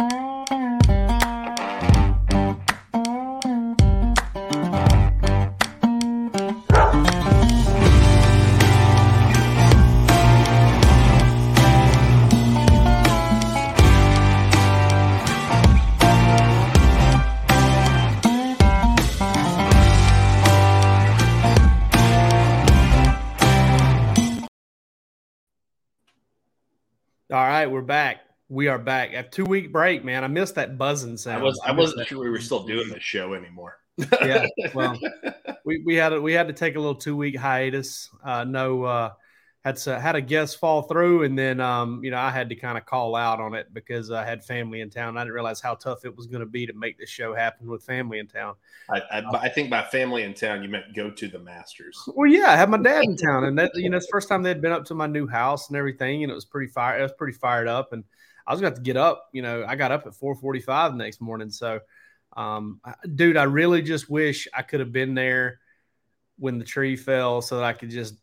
All right, we're back. We are back. A two week break, man. I missed that buzzing sound. I was I wasn't sure we were still doing this show anymore. yeah, well, we, we had a, we had to take a little two week hiatus. Uh, no, uh, had to, had a guest fall through, and then um, you know I had to kind of call out on it because I had family in town. I didn't realize how tough it was going to be to make this show happen with family in town. I, I, I, think by family in town you meant go to the Masters. Well, yeah, I had my dad in town, and that you know it's the first time they'd been up to my new house and everything, and it was pretty fire. It was pretty fired up, and I was going to get up. You know, I got up at four forty five next morning, so. Um, dude, I really just wish I could have been there when the tree fell so that I could just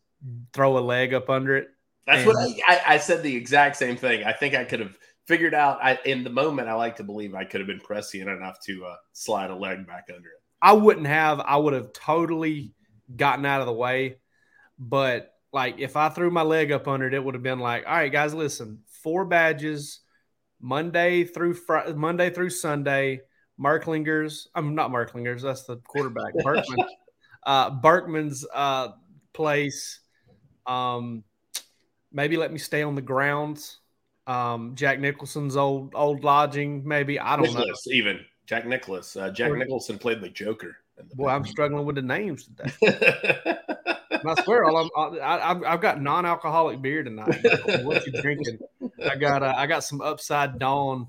throw a leg up under it. That's and, what I, I, said. The exact same thing. I think I could have figured out. I, in the moment, I like to believe I could have been prescient enough to uh, slide a leg back under it. I wouldn't have. I would have totally gotten out of the way. But like, if I threw my leg up under it, it would have been like, all right, guys, listen, four badges, Monday through Friday, Monday through Sunday. Marklingers, I'm not Marklingers. That's the quarterback. Uh, Berkman's uh, place um, maybe let me stay on the grounds. Um, Jack Nicholson's old old lodging, maybe I don't Nicklaus, know. Even Jack Nicklaus, uh, Jack Nicholson played the Joker. The boy, I'm struggling with the names today. I swear, all I'm, I, I've got non-alcoholic beer tonight. What you drinking? I got uh, I got some Upside Down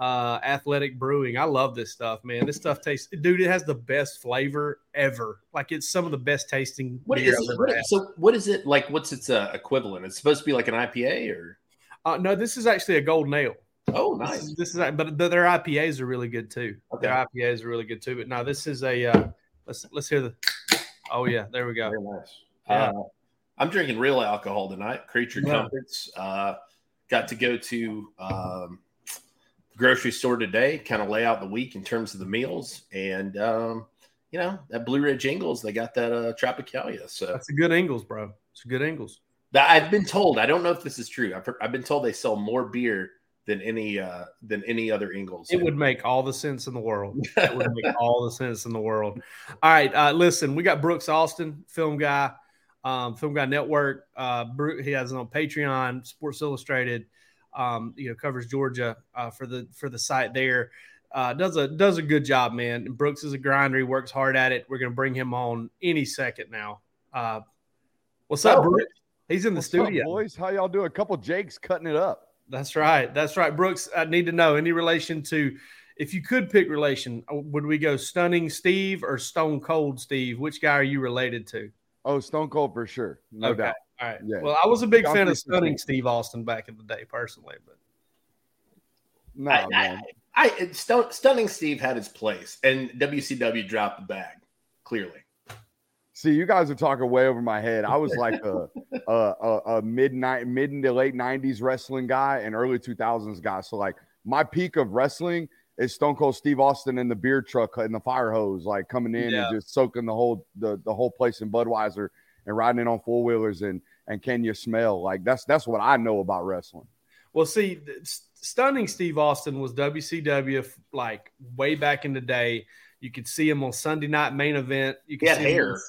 uh, Athletic Brewing. I love this stuff, man. This stuff tastes, dude. It has the best flavor ever. Like it's some of the best tasting. What is it? What, so what is it like? What's its uh, equivalent? It's supposed to be like an IPA or? Uh, no, this is actually a golden ale. Oh, nice. This is, this is but their IPAs are really good too. Okay. Their IPAs are really good too. But no, this is a. Uh, let's let's hear the. Oh yeah, there we go. Very nice. Yeah. Uh, I'm drinking real alcohol tonight. Creature yeah. Comforts. Uh, got to go to um, grocery store today, kind of lay out the week in terms of the meals. And, um, you know, that Blue Ridge Ingles, they got that uh, Tropicalia. So that's a good Ingles, bro. It's a good Ingles. I've been told, I don't know if this is true. I've, I've been told they sell more beer than any uh than any other Ingles. It would make all the sense in the world. It would make all the sense in the world. All right, uh, listen, we got Brooks Austin, film guy, um, film guy network. Uh, he has it on Patreon, Sports Illustrated um, you know, covers Georgia uh, for the for the site there. Uh, does a does a good job, man. And Brooks is a grinder. He works hard at it. We're gonna bring him on any second now. Uh, what's up, Brooks? He's in the studio, up, boys. How y'all do? A couple Jakes cutting it up. That's right. That's right, Brooks. I need to know any relation to. If you could pick relation, uh, would we go Stunning Steve or Stone Cold Steve? Which guy are you related to? Oh, Stone Cold for sure, no okay. doubt. All right. Yeah. Well, I was a big fan of stunning Steve Austin back in the day, personally, but no, I, man. I, I stunning Steve had his place, and WCW dropped the bag clearly. See, you guys are talking way over my head. I was like a a, a, a mid mid to late '90s wrestling guy and early 2000s guy. So like my peak of wrestling is Stone Cold Steve Austin in the beer truck and the fire hose, like coming in yeah. and just soaking the whole the, the whole place in Budweiser and riding it on four wheelers and and can you smell? Like that's that's what I know about wrestling. Well, see, stunning Steve Austin was WCW like way back in the day. You could see him on Sunday Night Main Event. You could he had hair. Him,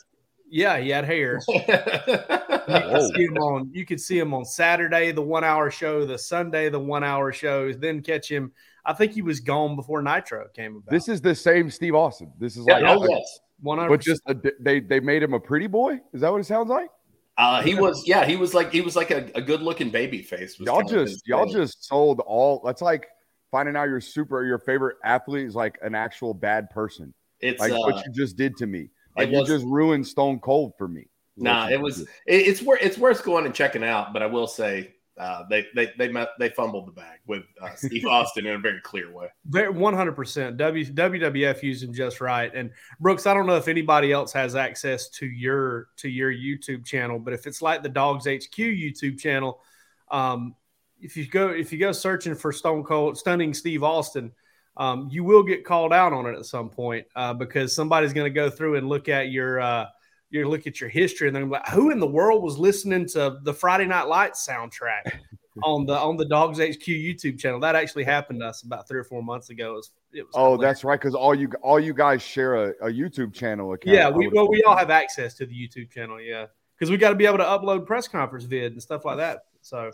yeah, he had hair. you, could see him on, you could see him on Saturday, the one hour show, the Sunday, the one hour shows, then catch him. I think he was gone before Nitro came about. This is the same Steve Austin. This is like, yeah, oh, yes. 100%. But just a, they they made him a pretty boy. Is that what it sounds like? Uh, he was, yeah, he was like he was like a, a good looking baby face. Y'all just y'all thing. just sold all. That's like finding out your super your favorite athlete is like an actual bad person. It's like uh, what you just did to me. Like you just ruined Stone Cold for me. Nah, it was it, it's worth it's worth going and checking out. But I will say uh, they they they met, they fumbled the bag with uh, Steve Austin in a very clear way. One hundred percent. WWF used him just right. And Brooks, I don't know if anybody else has access to your to your YouTube channel, but if it's like the Dawgs HQ YouTube channel, um, if you go if you go searching for Stone Cold Stunning Steve Austin, um, you will get called out on it at some point uh, because somebody's going to go through and look at your uh, you look at your history and they're like, who in the world was listening to the Friday Night Lights soundtrack on the on the Dawgs HQ YouTube channel? That actually happened to us about three or four months ago. It was, it was oh, that's right, because all you all you guys share a, a YouTube channel account. Yeah, we well we all have access to the YouTube channel. Yeah, because we got to be able to upload press conference vid and stuff like that. So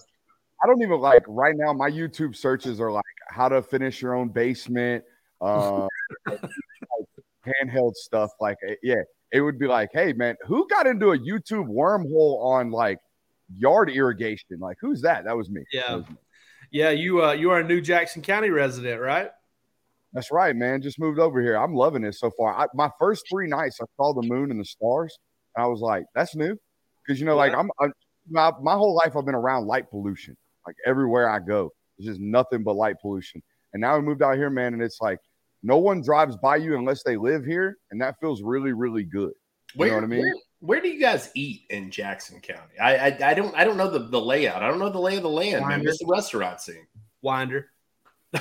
I don't even like right now. My YouTube searches are like how to finish your own basement, uh, like handheld stuff. Like yeah it would be like, hey man, who got into a YouTube wormhole on like yard irrigation? Like, who's that? That was me. Yeah, was me. yeah. You uh, you are a new Jackson County resident, right? That's right, man. Just moved over here. I'm loving it so far. I, my first three nights, I saw the moon and the stars. And I was like, that's new, because you know, like I'm, I'm my, my whole life I've been around light pollution. Like everywhere I go, it's just nothing but light pollution. And now we moved out here, man, and it's like no one drives by you unless they live here, and that feels really, really good. You where, know what I mean? Where, where, do you guys eat in Jackson County? I, I, I don't I don't know the, the layout. I don't know the lay of the land. Winder. Man. What's the restaurant scene? Winder.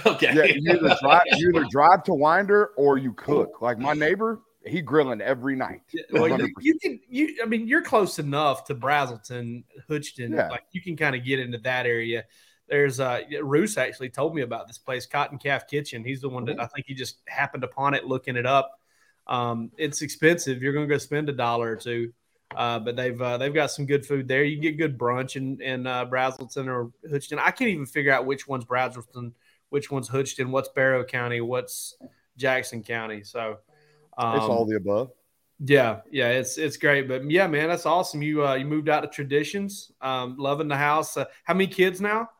Okay. Yeah, you either drive you either drive to Winder or you cook. Like my neighbor, he grilling every night. Well, you, you, can you I mean you're close enough to Braselton, Hoschton. Yeah. Like you can kind of get into that area there's uh Roos actually told me about this place, Cotton Calf Kitchen. He's the one that I think he just happened upon it looking it up. Um, it's expensive. You're gonna go spend a dollar or two. Uh, but they've uh, they've got some good food there. You can get good brunch in in uh, Braselton or Hoschton. I can't even figure out which one's Braselton, which one's Hoschton, what's Barrow County, what's Jackson County. So um, it's all the above. Yeah, yeah, it's it's great. But yeah, man, that's awesome. You uh, you moved out to traditions. Um, loving the house. Uh, how many kids now?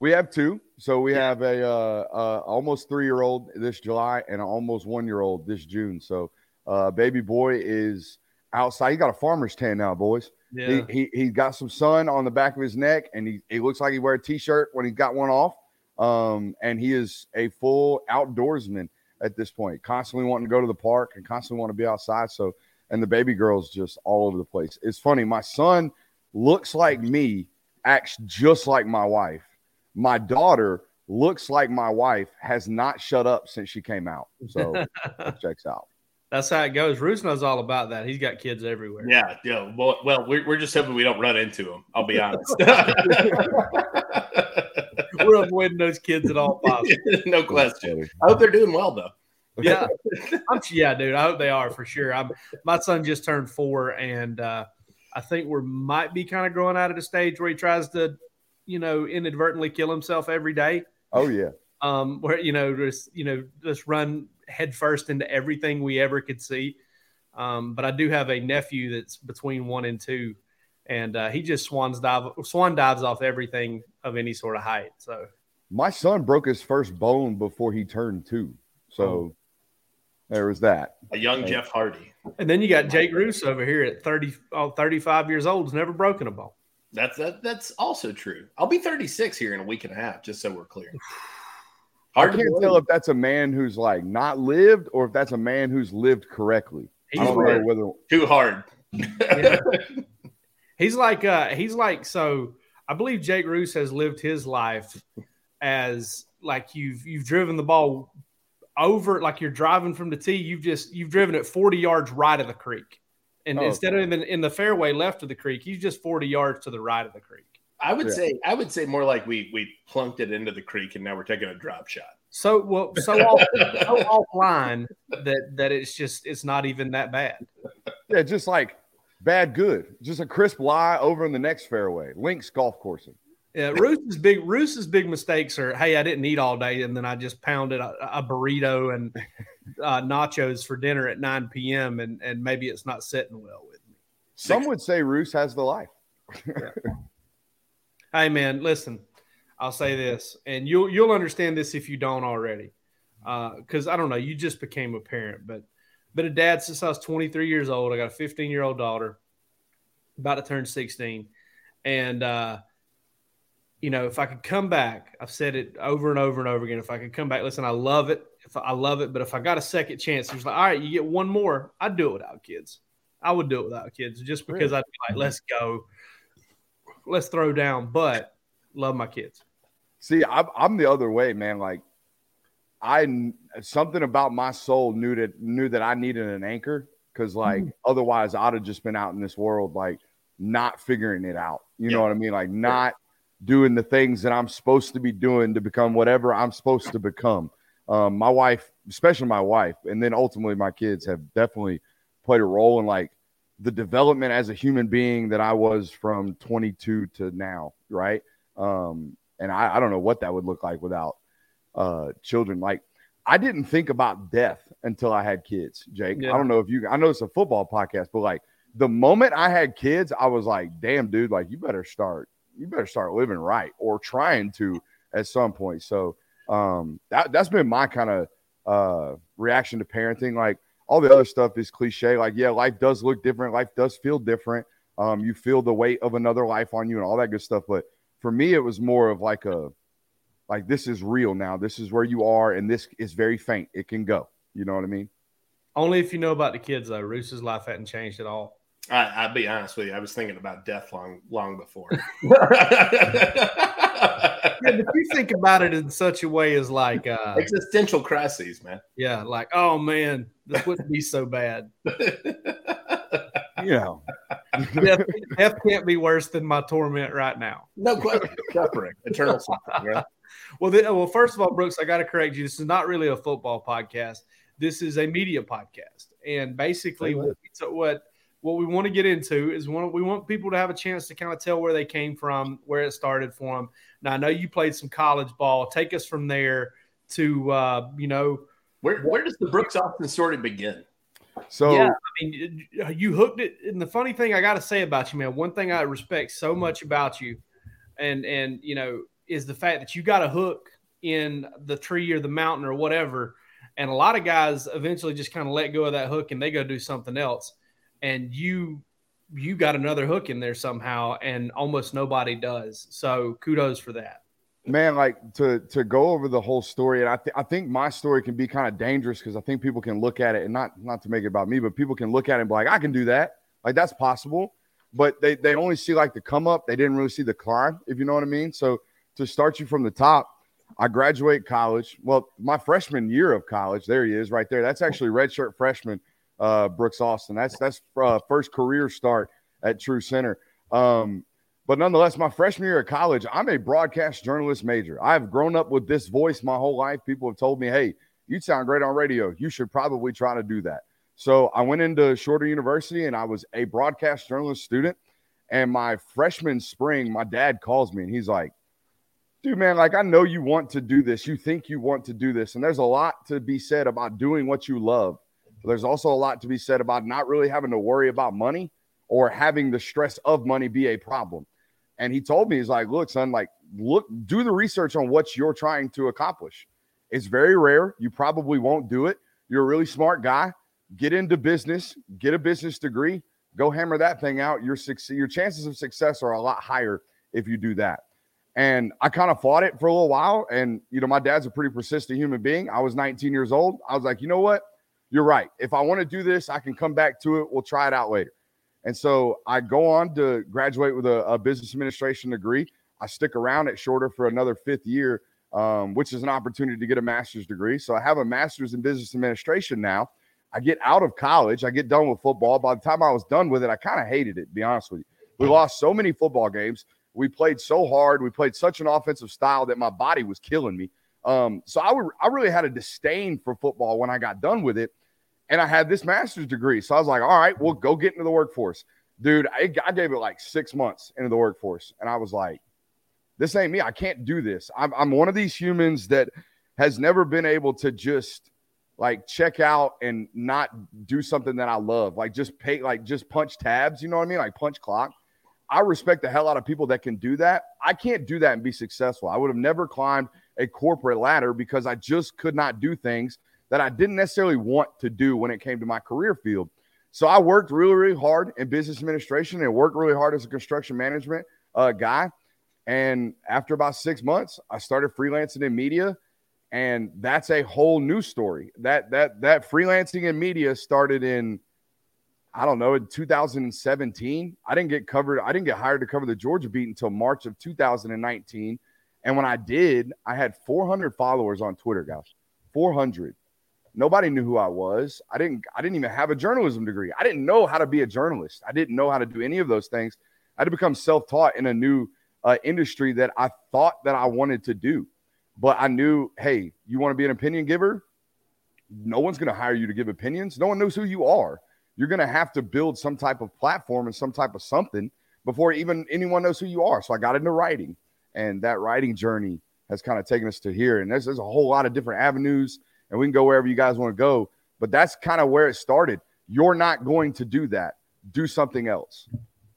We have two. So we have a uh, uh, almost three year old this July and an almost one year old this June. So uh, baby boy is outside. He got a farmer's tan now, boys. Yeah. He, he he got some sun on the back of his neck, and he, he looks like he wear a t-shirt when he got one off. Um, and he is a full outdoorsman at this point, constantly wanting to go to the park and constantly want to be outside. So, and the baby girl's just all over the place. It's funny. My son looks like me, acts just like my wife my daughter looks like my wife has not shut up since she came out. So checks out. That's how it goes. Roos knows all about that. He's got kids everywhere. Yeah, yeah. Well, well, we're, we're just hoping we don't run into them. I'll be honest. we're avoiding those kids at all possible. no question. I hope they're doing well though. yeah, I'm, yeah, dude. I hope they are for sure. I'm. My son just turned four, and uh, I think we might be kind of growing out of the stage where he tries to you know, inadvertently kill himself every day. Oh yeah. Um, where you know, just you know, just run headfirst into everything we ever could see. Um, but I do have a nephew that's between one and two, and uh, he just swans dive swan dives off everything of any sort of height. So my son broke his first bone before he turned two. So oh. there was that. A young Jeff Hardy. And then you got Jake Roos over here at 30, oh, 35 years old, has never broken a bone. That's that, that's also true. I'll be 36 here in a week and a half, just so we're clear. Hard I can't tell if that's a man who's like not lived or if that's a man who's lived correctly. He's I don't know whether too hard. yeah. He's like uh he's like so I believe Jake Roos has lived his life as like you've you've driven the ball over like you're driving from the tee, you've just you've driven it 40 yards right of the creek. And oh, instead okay. of in, in, the fairway left of the creek, he's just 40 yards to the right of the creek. I would yeah. say I would say more like we we plunked it into the creek and now we're taking a drop shot. So well so off, so offline that that it's just it's not even that bad. Yeah, just like bad good. Just a crisp lie over in the next fairway. Links golf coursing. Yeah, Roos's big Roos's big mistakes are hey, I didn't eat all day and then I just pounded a, a burrito and uh, nachos for dinner at 9 p.m. and and maybe it's not sitting well with me. Some would say Roos has the life. yeah. Hey man, listen. I'll say this, and you'll you'll understand this if you don't already, Uh because uh, I don't know. You just became a parent, but been a dad since I was 23 years old. I got a 15 year old daughter, about to turn 16, and uh, you know, if I could come back, I've said it over and over and over again. If I could come back, listen, I love it. If I love it, but if I got a second chance, there's like, all right, you get one more. I'd do it without kids. I would do it without kids just because really? I'd be like, let's go, let's throw down. But love my kids. See, I'm, I'm the other way, man. Like, I something about my soul knew that knew that I needed an anchor because, like, mm-hmm. otherwise I'd have just been out in this world, like, not figuring it out. You yeah. know what I mean? Like, not doing the things that I'm supposed to be doing to become whatever I'm supposed to become. Um, my wife, especially my wife, and then ultimately my kids have definitely played a role in like the development as a human being that I was from 22 to now, right? Um, and I, I, don't know what that would look like without uh, children. Like I didn't think about death until I had kids, Jake. Yeah. I don't know if you, I know it's a football podcast, but like the moment I had kids, I was like, damn, dude, like you better start you better start living right or trying to at some point. So um, that that's been my kind of uh, reaction to parenting. Like all the other stuff is cliche. Like yeah, life does look different. Life does feel different. Um, you feel the weight of another life on you and all that good stuff. But for me, it was more of like a like this is real now. This is where you are, and this is very faint. It can go. You know what I mean? Only if you know about the kids though. Roos's life hadn't changed at all. I, will be honest with you. I was thinking about death long, long before. yeah, but you think about it in such a way as like uh, existential crises, man. Yeah, like oh man, this wouldn't be so bad. you know, death, death, can't be worse than my torment right now. No question, suffering, eternal suffering. Right? Well, the, well, first of all, Brooks, I got to correct you. This is not really a football podcast. This is a media podcast, and basically, what, what what we want to get into is one, we want people to have a chance to kind of tell where they came from, where it started for them. Now, I know you played some college ball. Take us from there to, uh, you know, where, where does the Brooks Austin story begin? So, yeah, I mean, you hooked it. And the funny thing I got to say about you, man, one thing I respect so much about you, and, and, you know, is the fact that you got a hook in the tree or the mountain or whatever. And a lot of guys eventually just kind of let go of that hook and they go do something else and you you got another hook in there somehow and almost nobody does. So kudos for that. Man like to to go over the whole story and i, th- I think my story can be kind of dangerous because i think people can look at it and not not to make it about me but people can look at it and be like i can do that. Like that's possible but they they only see like the come up. They didn't really see the climb if you know what i mean. So to start you from the top i graduate college. Well my freshman year of college there he is right there. That's actually redshirt freshman uh, Brooks Austin. That's that's uh, first career start at True Center. Um, but nonetheless, my freshman year of college, I'm a broadcast journalist major. I've grown up with this voice my whole life. People have told me, "Hey, you sound great on radio. You should probably try to do that." So I went into Shorter University and I was a broadcast journalist student. And my freshman spring, my dad calls me and he's like, dude, man, like I know you want to do this. You think you want to do this. And there's a lot to be said about doing what you love. There's also a lot to be said about not really having to worry about money or having the stress of money be a problem. And he told me, he's like, look, son, like, look, do the research on what you're trying to accomplish. It's very rare. You probably won't do it. You're a really smart guy. Get into business, get a business degree, go hammer that thing out. Your success, your chances of success are a lot higher if you do that. And I kind of fought it for a little while. And, you know, my dad's a pretty persistent human being. I was 19 years old. I was like, you know what? You're right. If I want to do this, I can come back to it. We'll try it out later. And so I go on to graduate with a, a business administration degree. I stick around at Shorter for another fifth year, um, which is an opportunity to get a master's degree. So I have a master's in business administration now. I get out of college. I get done with football. By the time I was done with it, I kind of hated it, to be honest with you. We lost so many football games. We played so hard. We played such an offensive style that my body was killing me. Um, so I really had a disdain for football when I got done with it. And I had this master's degree. So I was like, all right, we'll go get into the workforce. Dude, I, I gave it like six months into the workforce. And I was like, this ain't me. I can't do this. I'm, I'm one of these humans that has never been able to just like check out and not do something that I love. Like just pay, like just punch tabs. You know what I mean? Like punch clock. I respect the hell out of people that can do that. I can't do that and be successful. I would have never climbed a corporate ladder because I just could not do things that I didn't necessarily want to do when it came to my career field. So I worked really, really hard in business administration and worked really hard as a construction management uh, guy. And after about six months, I started freelancing in media, and that's a whole new story. That that that freelancing in media started in I don't know, in 2017. I didn't get covered, I didn't get hired to cover the Georgia beat until March of 2019. And when I did, I had 400 followers on Twitter, guys. 400. Nobody knew who I was. I didn't I didn't even have a journalism degree. I didn't know how to be a journalist. I didn't know how to do any of those things. I had to become self-taught in a new uh, industry that I thought that I wanted to do. But I knew, hey, you want to be an opinion giver? No one's going to hire you to give opinions. No one knows who you are you're going to have to build some type of platform and some type of something before even anyone knows who you are. So I got into writing, and that writing journey has kind of taken us to here. And there's, there's a whole lot of different avenues, and we can go wherever you guys want to go. But that's kind of where it started. You're not going to do that. Do something else.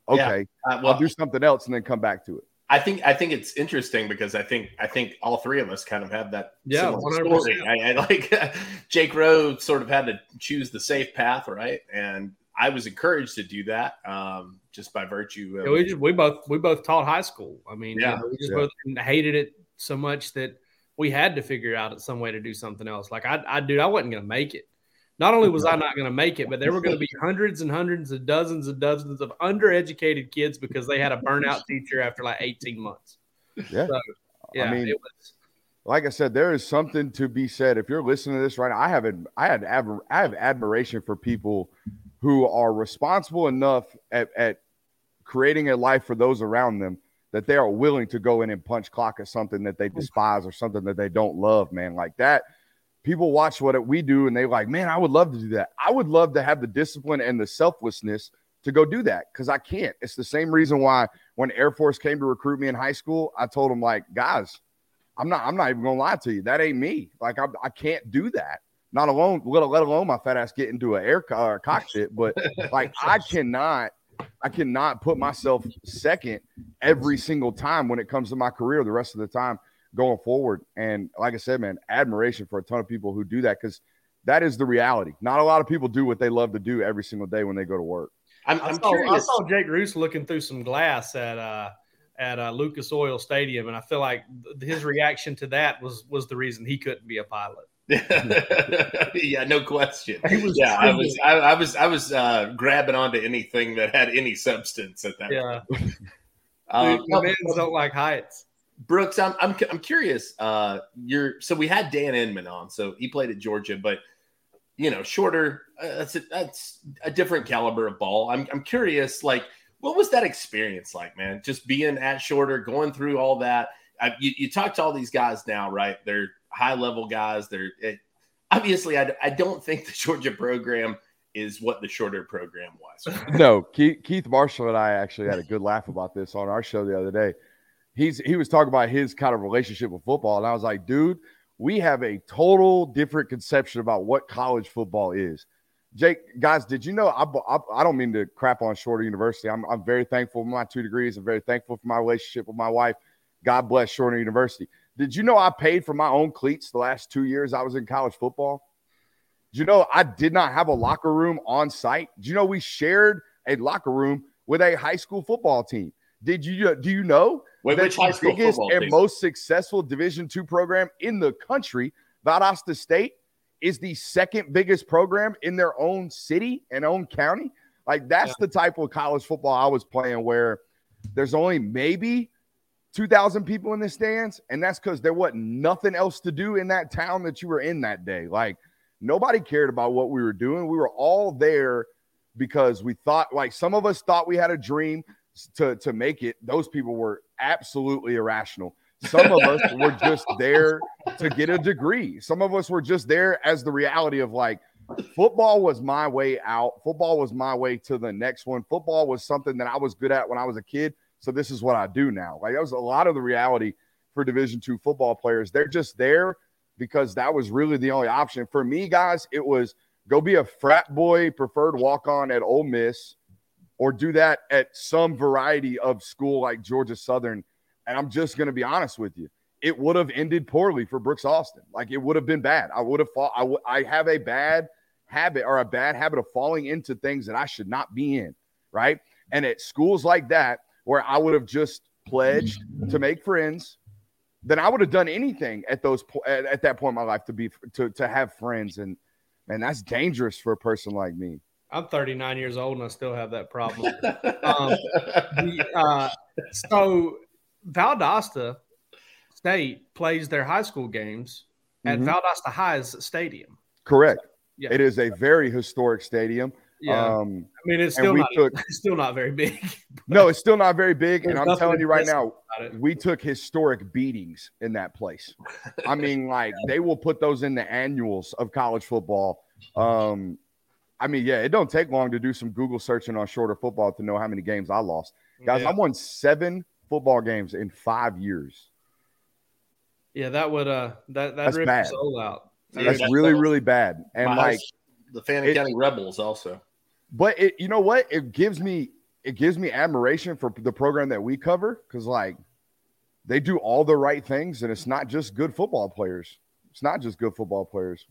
Okay, yeah. uh, well, I'll do something else and then come back to it. I think I think it's interesting because I think I think all three of us kind of have that yeah story. I, I like Jake Rowe sort of had to choose the safe path, right? And I was encouraged to do that um, just by virtue of yeah, we just we both we both taught high school. I mean, yeah, you know, we just yeah. both hated it so much that we had to figure out some way to do something else. Like I, I dude, I wasn't gonna make it. Not only was I not going to make it, but there were going to be hundreds and hundreds of dozens and dozens of undereducated kids because they had a burnout teacher after like 18 months. Yeah. So, yeah, I mean, it was like I said, there is something to be said. If you're listening to this right now, I have I had I have admiration for people who are responsible enough at, at creating a life for those around them that they are willing to go in and punch clock at something that they despise or something that they don't love, man. Like that people watch what we do and they like, man, I would love to do that. I would love to have the discipline and the selflessness to go do that because I can't. It's the same reason why when Air Force came to recruit me in high school, I told them like, guys, I'm not, I'm not even gonna lie to you. That ain't me. Like I, I can't do that. Not alone, let, let alone my fat ass get into an air car cockpit, but like I cannot, I cannot put myself second every single time when it comes to my career. The rest of the time, going forward. And like I said, man, admiration for a ton of people who do that because that is the reality. Not a lot of people do what they love to do every single day when they go to work. I'm, I'm I, saw, I saw Jake Roos looking through some glass at uh, at uh, Lucas Oil Stadium, and I feel like his reaction to that was was the reason he couldn't be a pilot. yeah, no question. yeah, I was, I, I, was, I was uh, grabbing onto anything that had any substance at that. Yeah, um, men don't like heights. Brooks, I'm I'm I'm curious. Uh, you're so we had Dan Inman on, so he played at Georgia, but you know, shorter. Uh, that's a, that's a different caliber of ball. I'm I'm curious, like, what was that experience like, man? Just being at shorter, going through all that. I, you, you talk to all these guys now, right? They're high level guys. They're it, obviously. I, I don't think the Georgia program is what the shorter program was. no, Keith, Keith Marshall and I actually had a good laugh about this on our show the other day he's he was talking about his kind of relationship with football, and I was like, dude, we have a total different conception about what college football is. Jake, guys, did you know? I, I, I don't mean to crap on Shorter University. I'm, I'm very thankful for my two degrees. I'm very thankful for my relationship with my wife. God bless Shorter University. Did you know I paid for my own cleats the last two years I was in college football? Did you know I did not have a locker room on site? Did you know we shared a locker room with a high school football team? Did you do you know Wait, which high school biggest and team? most successful Division two program in the country, Valdosta State, is the second biggest program in their own city and own county. Like that's yeah. the type of college football I was playing where there's only maybe 2,000 people in the stands. And that's because there wasn't nothing else to do in that town that you were in that day. Like nobody cared about what we were doing. We were all there because we thought, like, some of us thought we had a dream to, to make it. Those people were absolutely irrational. Some of us were just there to get a degree. Some of us were just there as the reality of like, football was my way out. Football was my way to the next one. Football was something that I was good at when I was a kid. So this is what I do now. Like that was a lot of the reality for Division two football players. They're just there because that was really the only option. For me, guys, it was go be a frat boy preferred walk on at Ole Miss or do that at some variety of school like Georgia Southern. And I'm just going to be honest with you. It would have ended poorly for Brooks Austin. Like it would have been bad. I would have fought. I, w- I have a bad habit or a bad habit of falling into things that I should not be in. Right. And at schools like that, where I would have just pledged to make friends, then I would have done anything at those po- at, at that point in my life to be to to have friends. And man, that's dangerous for a person like me. I'm 39 years old and I still have that problem. um, the, uh, so Valdosta State plays their high school games at mm-hmm. Valdosta High's stadium. Correct. Yeah. It is a very historic stadium. Yeah. Um, I mean, it's still not took, it's still not very big. no, it's still not very big. And I'm telling you right now, we took historic beatings in that place. I mean, like they will put those in the annuals of college football. Um, I mean, yeah, it don't take long to do some Google searching on shorter football to know how many games I lost. Guys, yeah. I won seven football games in five years. Yeah, that would uh that that rip bad. soul out. That's, that's really, really bad. And like house, the Fannin County Rebels also. But it you know what? It gives me it gives me admiration for the program that we cover because like they do all the right things and it's not just good football players. It's not just good football players.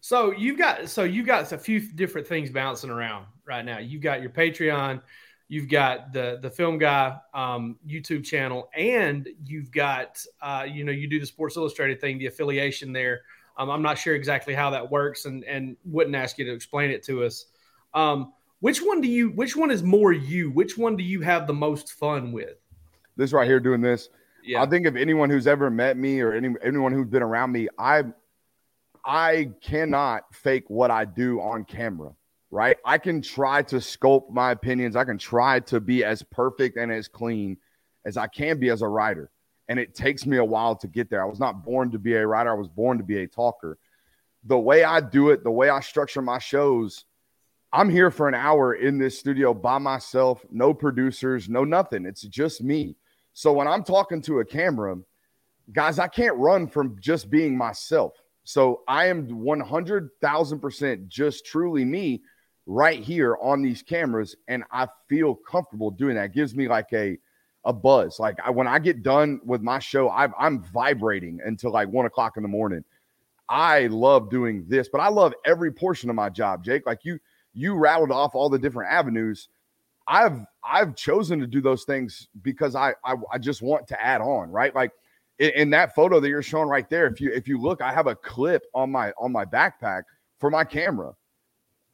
So you've got so you've got a few different things bouncing around right now. You've got your Patreon, you've got the the Film Guy um, YouTube channel, and you've got uh, you know you do the Sports Illustrated thing, the affiliation there. Um, I'm not sure exactly how that works, and and wouldn't ask you to explain it to us. Um, which one do you? Which one is more you? Which one do you have the most fun with? This right here, doing this. Yeah. I think if anyone who's ever met me or any, anyone who's been around me, I I cannot fake what I do on camera, right? I can try to sculpt my opinions. I can try to be as perfect and as clean as I can be as a writer. And it takes me a while to get there. I was not born to be a writer, I was born to be a talker. The way I do it, the way I structure my shows, I'm here for an hour in this studio by myself, no producers, no nothing. It's just me. So when I'm talking to a camera, guys, I can't run from just being myself. So I am 100,000% just truly me right here on these cameras. And I feel comfortable doing that. It gives me like a, a buzz. Like I, when I get done with my show, i I'm vibrating until like one o'clock in the morning. I love doing this, but I love every portion of my job, Jake. Like you, you rattled off all the different avenues. I've I've chosen to do those things because I, I I just want to add on, right? Like in, in that photo that you're showing right there, if you if you look, I have a clip on my on my backpack for my camera.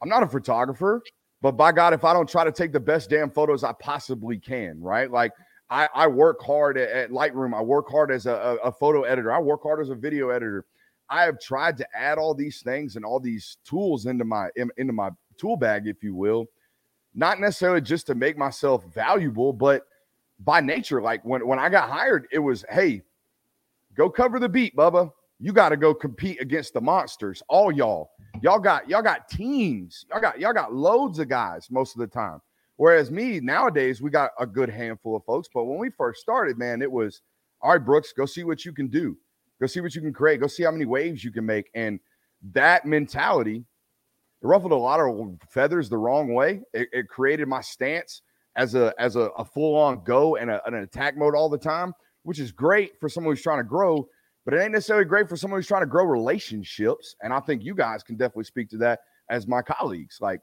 I'm not a photographer, but by God, if I don't try to take the best damn photos I possibly can, right? Like I, I work hard at, at, Lightroom. I work hard as a, a, a photo editor. I work hard as a video editor. I have tried to add all these things and all these tools into my in, into my tool bag, if you will, not necessarily just to make myself valuable, but by nature. Like when when I got hired, it was hey, Go cover the beat, Bubba. You got to go compete against the monsters. All y'all. Y'all got y'all got teams. Y'all got y'all got loads of guys most of the time. Whereas me nowadays, we got a good handful of folks. But when we first started, man, it was all right, Brooks, go see what you can do. Go see what you can create. Go see how many waves you can make. And that mentality, it ruffled a lot of feathers the wrong way. It, it created my stance as a as a, a full on go and a, an attack mode all the time which is great for someone who's trying to grow, but it ain't necessarily great for someone who's trying to grow relationships. And I think you guys can definitely speak to that as my colleagues. Like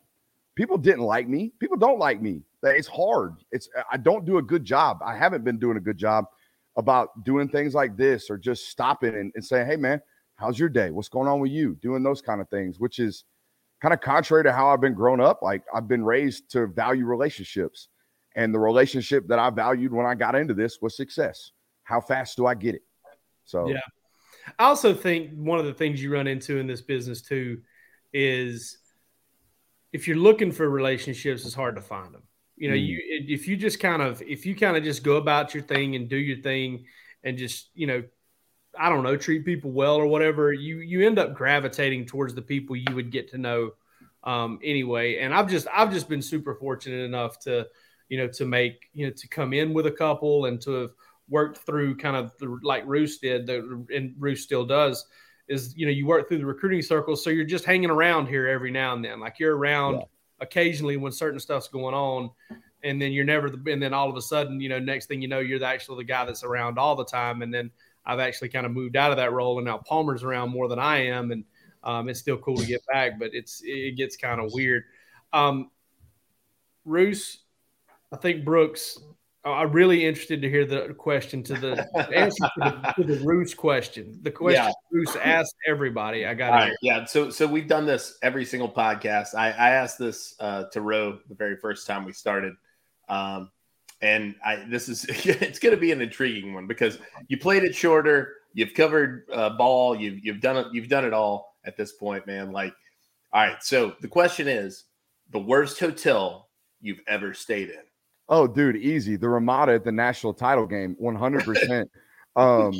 people didn't like me. People don't like me. It's hard. It's I don't do a good job. I haven't been doing a good job about doing things like this or just stopping and, and saying, hey man, how's your day? What's going on with you? Doing those kind of things, which is kind of contrary to how I've been grown up. Like I've been raised to value relationships. And the relationship that I valued when I got into this was success how fast do I get it? So yeah. I also think one of the things you run into in this business too is if you're looking for relationships, it's hard to find them. You know, mm. you if you just kind of if you kind of just go about your thing and do your thing and just you know, I don't know, treat people well or whatever, you you end up gravitating towards the people you would get to know um, anyway. And I've just I've just been super fortunate enough to you know to make you know to come in with a couple and to have worked through kind of the, like Roos did, the, and Roos still does, is you know you work through the recruiting circles, so you're just hanging around here every now and then, like you're around yeah. occasionally when certain stuff's going on, and then you're never the, and then all of a sudden, you know, next thing you know, you're the, actually the guy that's around all the time. And then I've actually kind of moved out of that role, and now Palmer's around more than I am, and um, it's still cool to get back, but it's it gets kind of weird. Um, Roos, I think Brooks. I'm really interested to hear the question to the answer to the, to the Roos question. The question yeah. Roos asked everybody. I got it. Right, yeah. So so we've done this every single podcast. I, I asked this uh, to Roe the very first time we started. Um, and I this is it's going to be an intriguing one because you played it shorter, you've covered uh, ball, you've you've done it, you've done it all at this point, man. Like, all right. So the question is, the worst hotel you've ever stayed in? Oh, dude, easy. The Ramada at the national title game, one hundred percent. Um,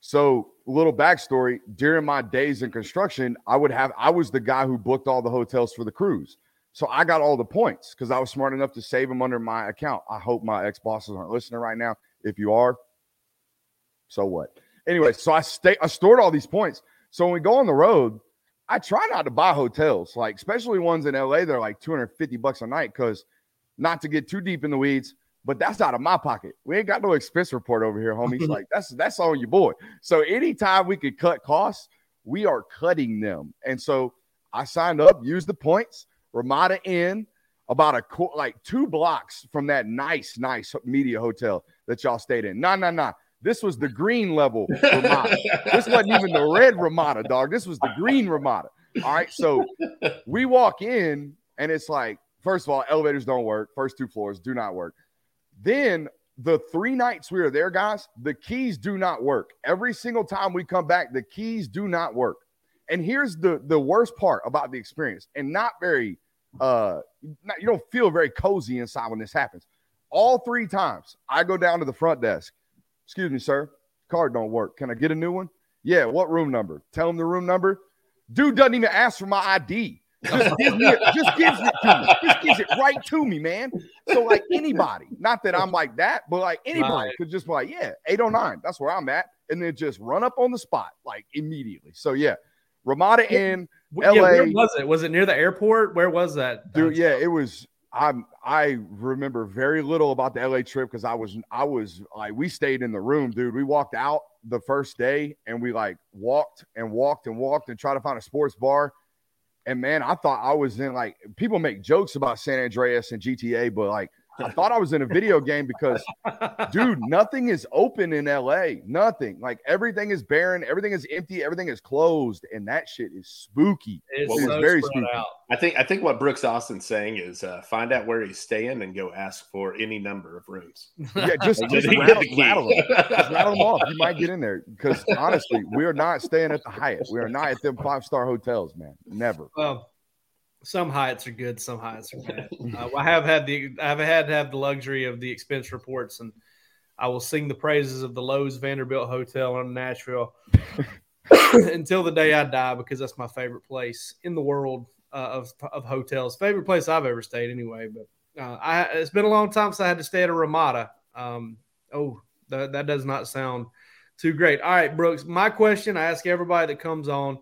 so little backstory: during my days in construction, I would have I was the guy who booked all the hotels for the crews. So I got all the points because I was smart enough to save them under my account. I hope my ex bosses aren't listening right now. If you are, so what? Anyway, so I stay I stored all these points. So when we go on the road, I try not to buy hotels, like especially ones in LA. They're like 250 bucks a night because not to get too deep in the weeds, but that's out of my pocket. We ain't got no expense report over here, homies. like that's that's on your boy. So anytime we could cut costs, we are cutting them. And so I signed up, used the points Ramada Inn, about a like two blocks from that nice, nice media hotel that y'all stayed in. Nah, nah, nah. This was the green level Ramada. this wasn't even the red Ramada, dog. This was the green Ramada. All right. So we walk in, and it's like, first of all, elevators don't work. First two floors do not work. Then the three nights we were there, guys, the keys do not work. Every single time we come back, the keys do not work. And here's the the worst part about the experience, and not very uh you don't feel very cozy inside when this happens. All three times I go down to the front desk. Excuse me, sir. Card don't work. Can I get a new one? Yeah, what room number? Tell him the room number. Dude doesn't even ask for my ID. Just gives me, just gives it to me. Just gives it right to me, man. So like anybody, not that I'm like that, but like anybody right. could just be like, yeah, 809. That's where I'm at, and then just run up on the spot like immediately. So yeah, Ramada Inn LA. Yeah, where was it? Was it near the airport? Where was that? Dude, yeah, it was. I'm. I remember very little about the LA trip because I was. I was like, we stayed in the room, dude. We walked out the first day and we like walked and walked and walked and tried to find a sports bar. And man, I thought I was in like people make jokes about San Andreas and GTA, but like I thought I was in a video game because, dude, nothing is open in LA. Nothing. Like everything is barren, everything is empty, everything is closed, and that shit is spooky. It's, it is so very spooky. Out. I think I think what Brooks Austin's saying is uh, find out where he's staying and go ask for any number of rooms. Yeah, just, just rattle, rattle, them. Just rattle them off. You might get in there because honestly, we are not staying at the Hyatt. We are not at them five star hotels, man. Never. Well, some Hyatts are good, some Hyatts are bad. Uh, I have had the I've had to have the luxury of the expense reports, and I will sing the praises of the Loews Vanderbilt Hotel in Nashville until the day I die because that's my favorite place in the world uh, of of hotels. Favorite place I've ever stayed, anyway. But uh, I, it's been a long time since I had to stay at a Ramada. Um, oh, that, that does not sound too great. All right, Brooks. My question I ask everybody that comes on.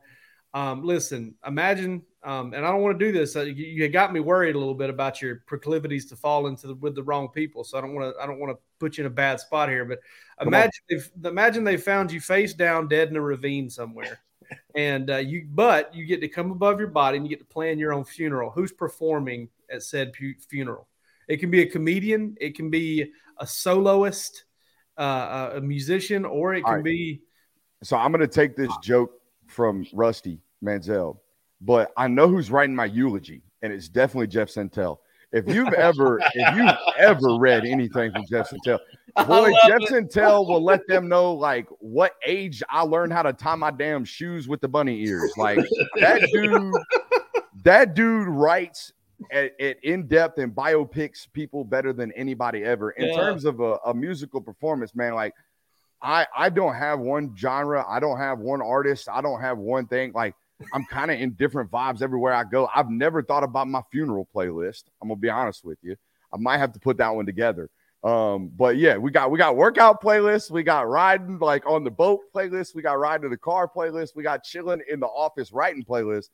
Um, listen, imagine um, and I don't want to do this. Uh, you, you, got me worried a little bit about your proclivities to fall into the, with the wrong people. So I don't want to. I don't want to put you in a bad spot here. But imagine if imagine they found you face down, dead in a ravine somewhere, and uh, you. But you get to come above your body and you get to plan your own funeral. Who's performing at said pu- funeral? It can be a comedian. It can be a soloist, uh, a musician, or it can right. be. So I'm going to take this joke from Rusty Mansell but I know who's writing my eulogy, and it's definitely Jeff Sentell. If you've ever, if you've ever read anything from Jeff Sentell, boy, Jeff it. Sentell will let them know like what age I learned how to tie my damn shoes with the bunny ears. Like that dude, that dude writes at, at in depth and biopics people better than anybody ever. In yeah. terms of a, a musical performance, man, like I I don't have one genre, I don't have one artist, I don't have one thing. Like I'm kind of in different vibes everywhere I go. I've never thought about my funeral playlist. I'm gonna be honest with you. I might have to put that one together. Um, but yeah, we got we got workout playlists, we got riding like on the boat playlist, we got riding in the car playlist, we got chilling in the office writing playlist.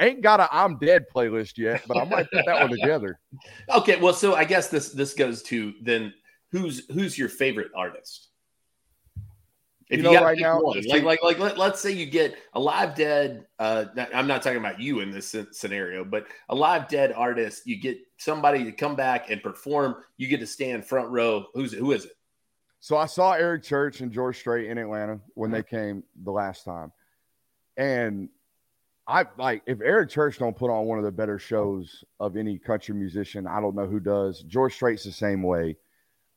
ain't got a I'm dead playlist yet, but I might put that one together. Okay, well, so I guess this this goes to then who's who's your favorite artist? If You you, know, got right now, one, like like like let, let's say you get a live dead. Uh, I'm not talking about you in this scenario, but a live dead artist. You get somebody to come back and perform. You get to stand front row. Who's who is it? So I saw Eric Church and George Strait in Atlanta when they came the last time. And I like if Eric Church don't put on one of the better shows of any country musician, I don't know who does. George Strait's the same way.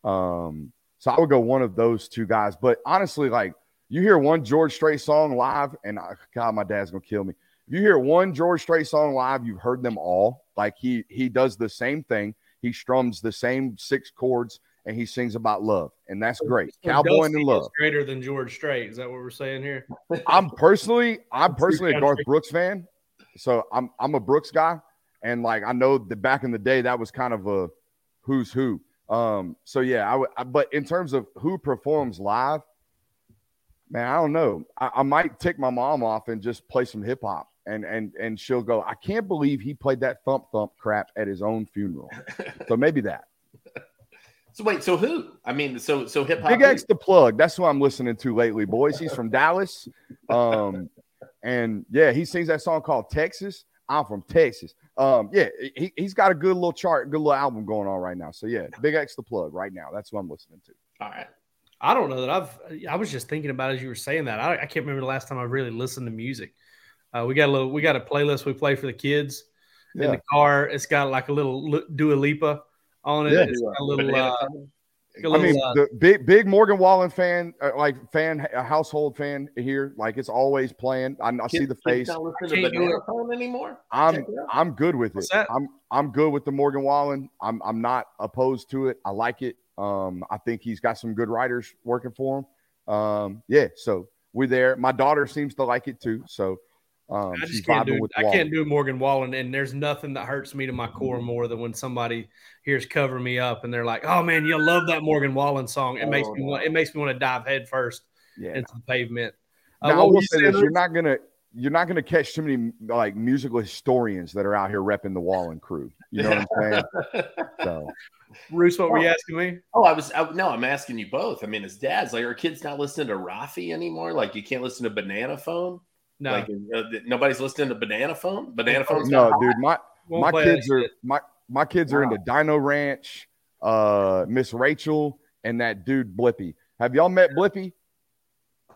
Um, so I would go one of those two guys. But honestly, like you hear one George Strait song live, and I, God, my dad's gonna kill me. If you hear one George Strait song live, you've heard them all. Like he he does the same thing. He strums the same six chords and he sings about love, and that's great. So Cowboy and is love. greater than George Strait. Is that what we're saying here? I'm personally, I'm personally a. Garth Brooks fan, so I'm I'm a Brooks guy, and like I know that back in the day that was kind of a who's who. Um, so yeah, I would. I- But in terms of who performs live, man, I don't know. I, I might take my mom off and just play some hip hop, and and and she'll go. I can't believe he played that thump thump crap at his own funeral. so maybe that. So wait, so who? I mean, so so hip hop. Big X the plug. That's who I'm listening to lately, boys. He's from Dallas. Um, and yeah, he sings that song called Texas. I'm from Texas. Um, yeah, he, he's got a good little chart, good little album going on right now. So yeah, BigXthaPlug right now. That's what I'm listening to. All right. I don't know that I've. I was just thinking about as you were saying that. I, I can't remember the last time I really listened to music. Uh, we got a little. We got a playlist we play for the kids in the car. It's got like a little Lu- Dua Lipa on it. Yeah. It's got a little. Uh, phone? a I mean, uh, the big big Morgan Wallen fan, uh, like fan, a household fan here. Like it's always playing. I, I see the face. Don't listen I to can't do banana it. phone anymore. I'm it. I'm good with it. That? I'm I'm good with the Morgan Wallen. I'm I'm not opposed to it. I like it. Um, I think he's got some good writers working for him. Um, yeah, so we're there. My daughter seems to like it too. So um, I just can't do. with I can't do Morgan Wallen, and there's nothing that hurts me to my core more than when somebody hears "Cover Me Up" and they're like, "Oh man, you'll love that Morgan Wallen song." It makes Oh, me no. want. It makes me want to dive head first Yeah. into the pavement. Uh, Now, I will you say saying, this: you're not gonna you're not gonna catch too many like musical historians that are out here repping the Wallen crew. You know what I'm saying? So Bruce, what were you asking me? Oh, I was I, no, I'm asking you both. I mean, as dads, like, are kids not listening to Raffi anymore? Like, you can't listen to Banana Phone. No, Like, uh, nobody's listening to Banana Phone. Banana Phone's no, not hot? dude, my my kids are shit. my my kids are into Dino Ranch, uh, Miss Rachel, and that dude Blippi. Have y'all met Blippi?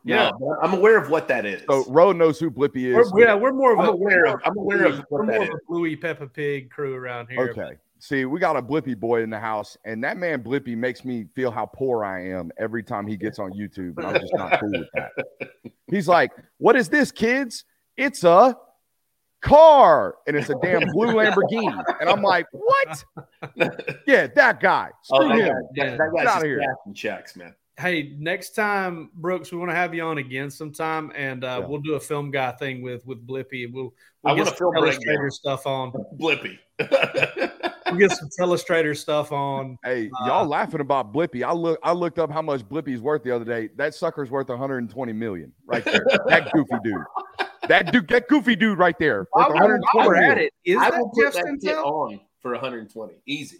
Yeah. No, I'm aware of what that is. So Ro knows who Blippi is. We're, yeah, we're more of I'm a aware of- I'm aware of we're more of a Bluey Peppa Pig crew around here. Okay. See, we got a Blippi boy in the house, and that man Blippi makes me feel how poor I am every time he gets on YouTube. And I'm just not cool with that. He's like, What is this, kids? It's a car, and it's a damn blue Lamborghini. And I'm like, What? Yeah, that guy. oh, Screw that, him. guy, that, that Get guy's outta just here. checks, man. Hey, next time, Brooks, we want to have you on again sometime, and uh, Yeah. we'll do a film guy thing with with Blippi. We'll we'll want get a some film Illustrator stuff on. Blippi. We'll get some Illustrator stuff on. Hey, Uh, y'all laughing about Blippi. I look I looked up how much Blippi's worth the other day. That sucker's worth 120 million right there. that goofy dude. That dude, that goofy dude right there. Worth While, while we're at it, is I that Jeff that Sentell? on for 120. Easy.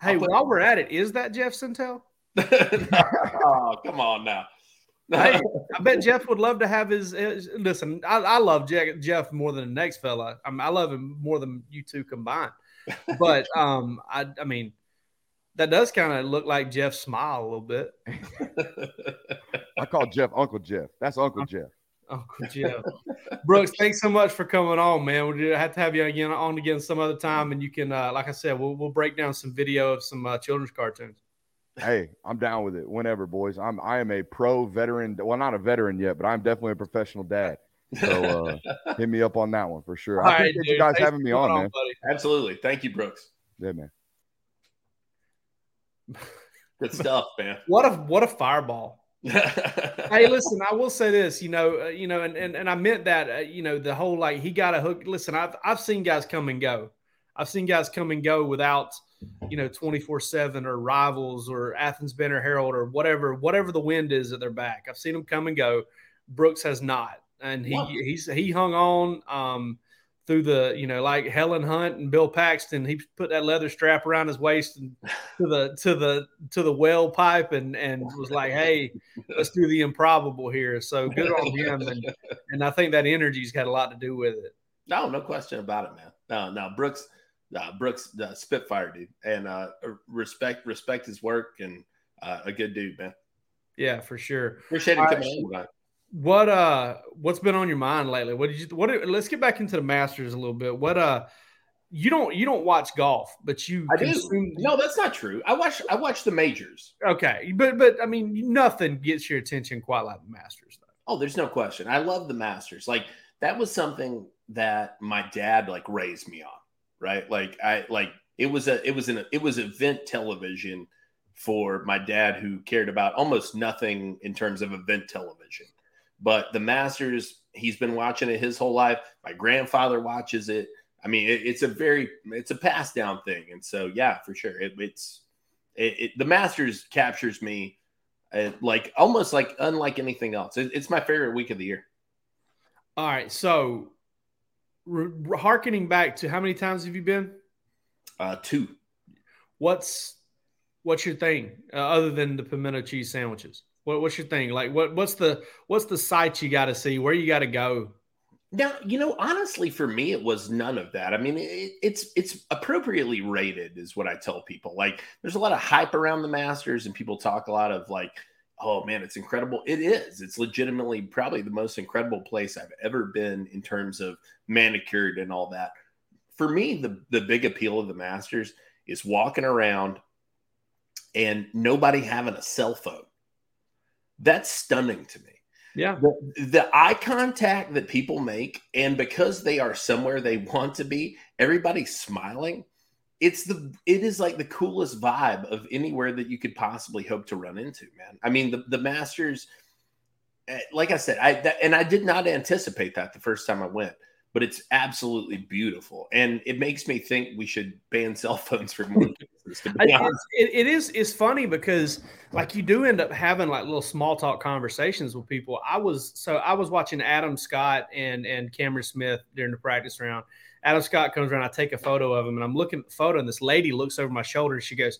Hey, I'll while we're at it, is that Jeff Sentell? oh, come on now. Hey, I bet Jeff would love to have his. his- listen, I, I love Jeff, Jeff more than the next fella. I, mean, I love him more than you two combined. But um, I, I mean, that does kind of look like Jeff's smile a little bit. I call Jeff Uncle Jeff. That's Uncle Jeff. Uncle Jeff. Brooks, thanks so much for coming on, man. We'll have to have you again on again some other time, and you can, uh, like I said, we'll we'll break down some video of some uh, children's cartoons. Hey, I'm down with it. Whenever, boys. I'm I am a pro veteran. Well, not a veteran yet, but I'm definitely a professional dad. So uh, hit me up on that one for sure. All I right, appreciate you guys Thanks having me coming on, man. buddy. Absolutely. Thank you, Brooks. Yeah, man. Good stuff, man. What a what a fireball! hey, listen, I will say this, you know, uh, you know, and, and and I meant that, uh, you know, the whole like he got a hook. Listen, I've I've seen guys come and go. I've seen guys come and go without, you know, twenty four seven or rivals or Athens Banner Herald or whatever whatever the wind is at their back. I've seen them come and go. Brooks has not, and he Wow. he's he hung on um, through the, you know, like Helen Hunt and Bill Paxton. He put that leather strap around his waist and to the to the to the well pipe and and was like, "Hey, let's do the improbable here." So good on him, and and I think that energy's got a lot to do with it. No, no question about it, man. No, no, Brooks, uh, Brooks, Spitfire dude, and uh, respect respect his work and uh, a good dude, man. Yeah, for sure. Appreciate it coming in. What uh, what's been on your mind lately? What did you? What? Let's get back into the Masters a little bit. What uh, you don't you don't watch golf, but you I consume- do. No, that's not true. I watch I watch the majors. Okay, but but I mean, nothing gets your attention quite like the Masters, though. Oh, there's no question. I love the Masters. Like that was something that my dad like raised me on, right? Like I like it was a it was an it was event television for my dad who cared about almost nothing in terms of event television. But the Masters, he's been watching it his whole life. My grandfather watches it. I mean, it, it's a very it's a pass down thing, and so yeah, for sure, it, it's it, the Masters captures me uh, like almost like unlike anything else. it's my favorite week of the year. All right, so re- harkening back to how many times have you been? Uh, two. What's what's your thing uh, other than the pimento cheese sandwiches? What, what's your thing? Like what what's the what's the site you got to see? Where you got to go? Now, you know, honestly, for me, it was none of that. I mean, it, it's it's appropriately rated, is what I tell people. Like, there's a lot of hype around the Masters, and people talk a lot of like, "Oh man, it's incredible." It is. It's legitimately probably the most incredible place I've ever been in terms of manicured and all that. For me, the the big appeal of the Masters is walking around and nobody having a cell phone. That's stunning to me. Yeah. The, the, eye contact that people make, and because they are somewhere they want to be, everybody's smiling. It's the it is like the coolest vibe of anywhere that you could possibly hope to run into, man. I mean, the the Masters, eh, like I said, I that, and I did not anticipate that the first time I went but it's absolutely beautiful. And it makes me think we should ban cell phones for more it, it is it's funny because like you do end up having like little small talk conversations with people. I was so I was watching Adam Scott and and Cameron Smith during the practice round. Adam Scott comes around, I take a photo of him, and I'm looking at the photo, and this lady looks over my shoulder and she goes,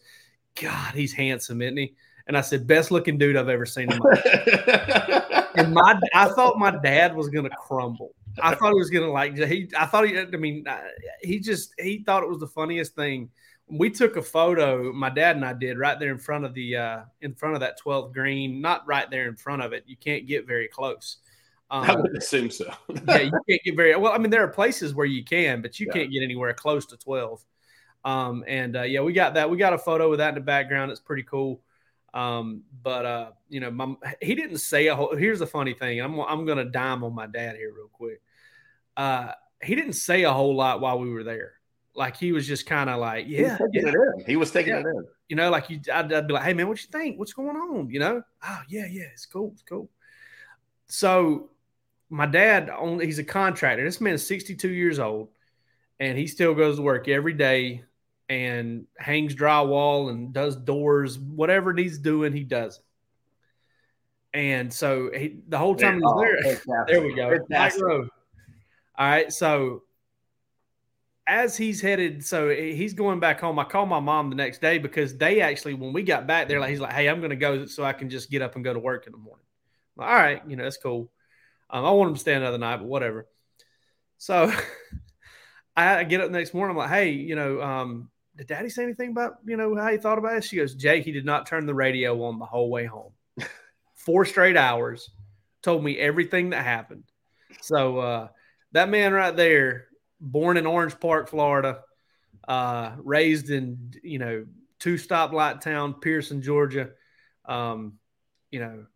God, he's handsome, isn't he? And I said, best looking dude I've ever seen in my life. and my I thought my dad was gonna crumble. I thought he was gonna like he. I thought he. I mean, he just he thought it was the funniest thing. We took a photo. My dad and I did right there in front of the uh, in front of that 12th green. Not right there in front of it. You can't get very close. Um, I would assume so. yeah, you can't get very well. I mean, there are places where you can, but you yeah. can't get anywhere close to 12. Um, and uh, yeah, we got that. We got a photo with that in the background. It's pretty cool. Um, but uh, you know, my, he didn't say a whole. Here's the funny thing. I'm I'm gonna dime on my dad here real quick. Uh, he didn't say a whole lot while we were there. Like he was just kind of like, yeah, he was, yeah. he was taking yeah. it in. You know, like you, I'd, I'd, be like, hey man, what you think? What's going on? You know? Oh yeah, yeah, it's cool, it's cool. So my dad, only he's a contractor. This man's 62 years old, and he still goes to work every day and hangs drywall and does doors, whatever he's doing, he does it. And so he, the whole time oh, he's there, there we go. Mike Rowe. All right. So as he's headed, so he's going back home. I called my mom the next day because they actually, when we got back there, like he's like, "Hey, I'm going to go so I can just get up and go to work in the morning." Like, All right, you know that's cool. Um, I want him to stay another night, but whatever. So I get up the next morning. I'm like, "Hey, you know, um, did daddy say anything about, you know, how he thought about it? She goes, Jake, he did not turn the radio on the whole way home. Four straight hours, told me everything that happened. So uh, that man right there, born in Orange Park, Florida, uh, raised in, you know, two stoplight town, Pearson, Georgia, um, you know,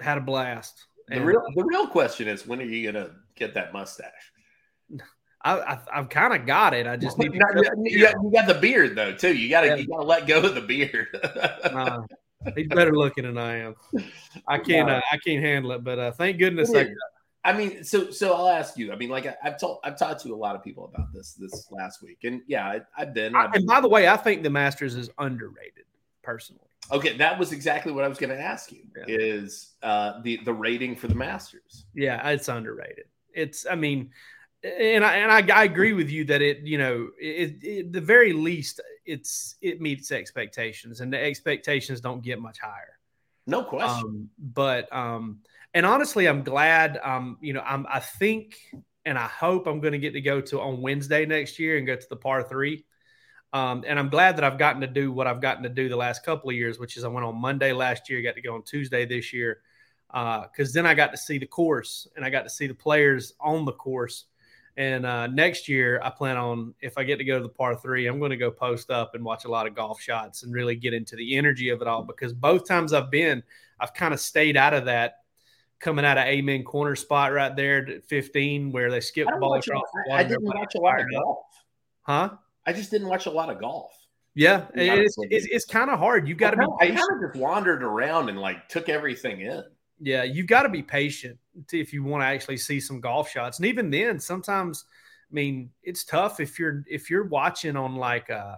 had a blast. The real the real question is when are you gonna get that mustache? I, I have kind of got it. I just need. you, got, you, got, the beard though too. You got to yeah. you got to let go of the beard. uh, he's better looking than I am. I can't uh, I can't handle it. But uh, thank goodness I. I mean, so so I'll ask you. I mean, like I, have told I've talked to a lot of people about this this last week, and yeah, I, have been. I've I, and by the way, I think the Masters is underrated personally. Okay, that was exactly what I was going to ask you. Yeah. Is uh, the the rating for the Masters? Yeah, it's underrated. It's I mean and I and I, I, agree with you that it you know it, it, the very least it's it meets expectations and the expectations don't get much higher. No question. Um, but um, and honestly, I'm glad. Um, you know, I'm I think and I hope I'm going to get to go to on Wednesday next year and go to the par three. Um, and I'm glad that I've gotten to do what I've gotten to do the last couple of years, which is I went on Monday last year, got to go on Tuesday this year, because uh, then I got to see the course and I got to see the players on the course. And uh, next year, I plan on if I get to go to the par three, I'm going to go post up and watch a lot of golf shots and really get into the energy of it all. Because both times I've been, I've kind of stayed out of that coming out of Amen corner spot right there at 15 where they skip the ball across the water. I didn't watch a lot of golf. Huh? I just didn't watch a lot of golf. Yeah, it's, it's, it's kind of hard. You've got to be. Patient. I kind of just wandered around and like took everything in. Yeah, you've got to be patient if you want to actually see some golf shots. And even then, sometimes, I mean, it's tough if you're if you're watching on like uh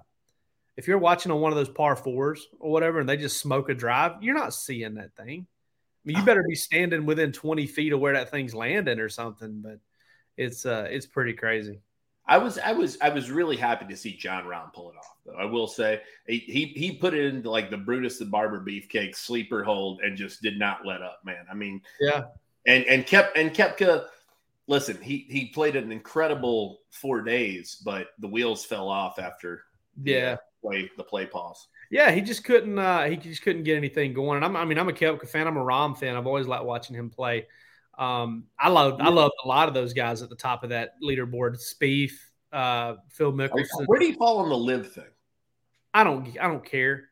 if you're watching on one of those par fours or whatever, and they just smoke a drive, you're not seeing that thing mean, you better be standing within 20 feet of where that thing's landing or something, but it's uh it's pretty crazy. I was I was I was really happy to see Jon Rahm pull it off though. I will say he he, he put it into like the Brutus the Barber beefcake sleeper hold and just did not let up, man. I mean, yeah. And and kept and Koepka listen, he he played an incredible 4 days, but the wheels fell off after yeah, the play the play pause. Yeah, he just couldn't. Uh, he just couldn't get anything going. And I'm, I mean, I'm a Koepka fan. I'm a Rahm fan. I've always liked watching him play. Um, I love, I love a lot of those guys at the top of that leaderboard. Spieth, uh, Phil Mickelson. Where do you fall on the LIV thing? I don't, I don't care.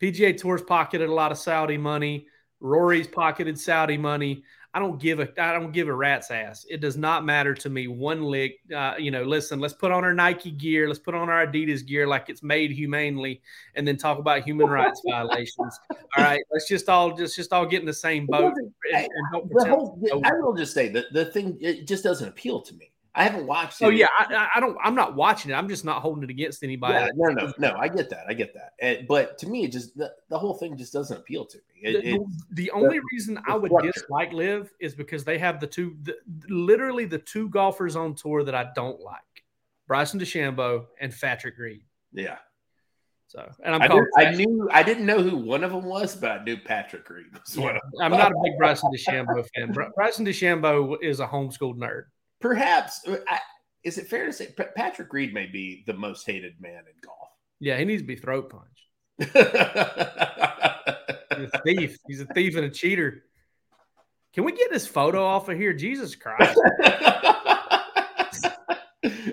PGA Tour's pocketed a lot of Saudi money. Rory's pocketed Saudi money. I don't give a I don't give a rat's ass. It does not matter to me one lick. Uh, you know, listen, let's put on our Nike gear, let's put on our Adidas gear like it's made humanely, and then talk about human rights violations. All right, let's just all just just all get in the same boat. And, and the whole, I will just say that the thing it just doesn't appeal to me. I haven't watched. Oh yeah, I, I, don't. I'm not watching it. I'm just not holding it against anybody. Yeah, no, no, no. I get that. I get that. And, but to me, it just the, the whole thing just doesn't appeal to me. It, the, it, the, only the, reason I would structure. dislike LIV is because they have the two, literally the two golfers on tour that I don't like: Bryson DeChambeau and Patrick Reed. Yeah. So, and I'm I, knew, I knew I didn't know who one of them was, but I knew Patrick Reed. Yeah, I'm not a big Bryson DeChambeau fan. Bryson DeChambeau is a homeschooled nerd perhaps uh, I, is it fair to say Patrick Reed may be the most hated man in golf? Yeah, he needs to be throat punched. He's a thief. He's a thief and a cheater. Can we get this photo off of here? Jesus Christ.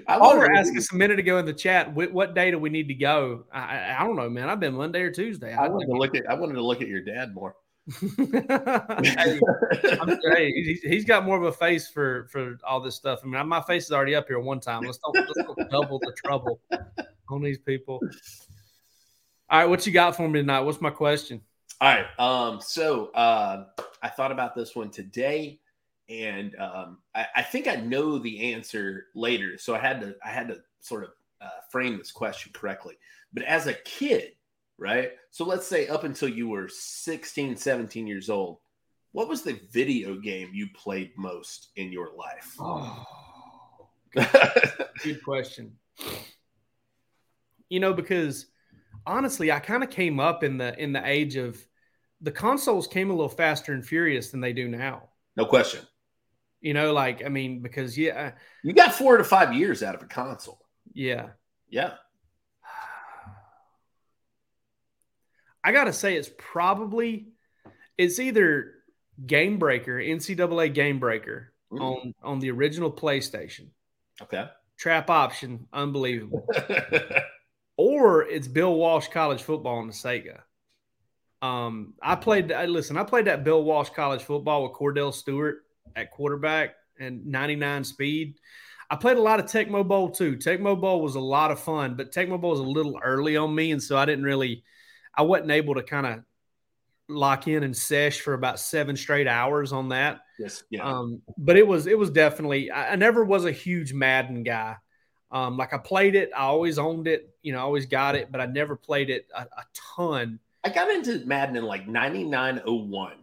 Oliver asked us a minute ago in the chat, what day do we need to go? I, I don't know, man. I've been Monday or Tuesday. I, I wanted to look at I wanted to look at your dad more. Hey, hey he's, he's got more of a face for for all this stuff. I mean, my face is already up here one time. Let's don't, let's don't double the trouble on these people. All right, what you got for me tonight? What's my question? All right. Um, so uh, I thought about this one today, and um, I, I, think I know the answer later. So I had to I had to sort of uh, frame this question correctly. But as a kid, right? So let's say up until you were 16, 17 years old, what was the video game you played most in your life? Oh, good question. You know, because honestly, I kind of came up in the in the age of the consoles came a little faster and furious than they do now. No question. You know, like I mean, because yeah, uh, you got four to five years out of a console. Yeah. Yeah. I gotta say it's probably it's either Game Breaker, NCAA Game Breaker mm. on on the original PlayStation. Okay. Trap option, unbelievable. or it's Bill Walsh College Football on the Sega. Um, I played. I, listen, I played that Bill Walsh College Football with Kordell Stewart at quarterback and 99 speed. I played a lot of Tecmo Bowl too. Tecmo Bowl was a lot of fun, but Tecmo Bowl was a little early on me, and so I didn't really I wasn't able to kind of lock in and sesh for about seven straight hours on that. Yes. Yeah. Um, but it was it was definitely I, I never was a huge Madden guy. Um, like I played it, I always owned it, you know, I always got it, but I never played it a, a ton. I got into Madden in like 9901.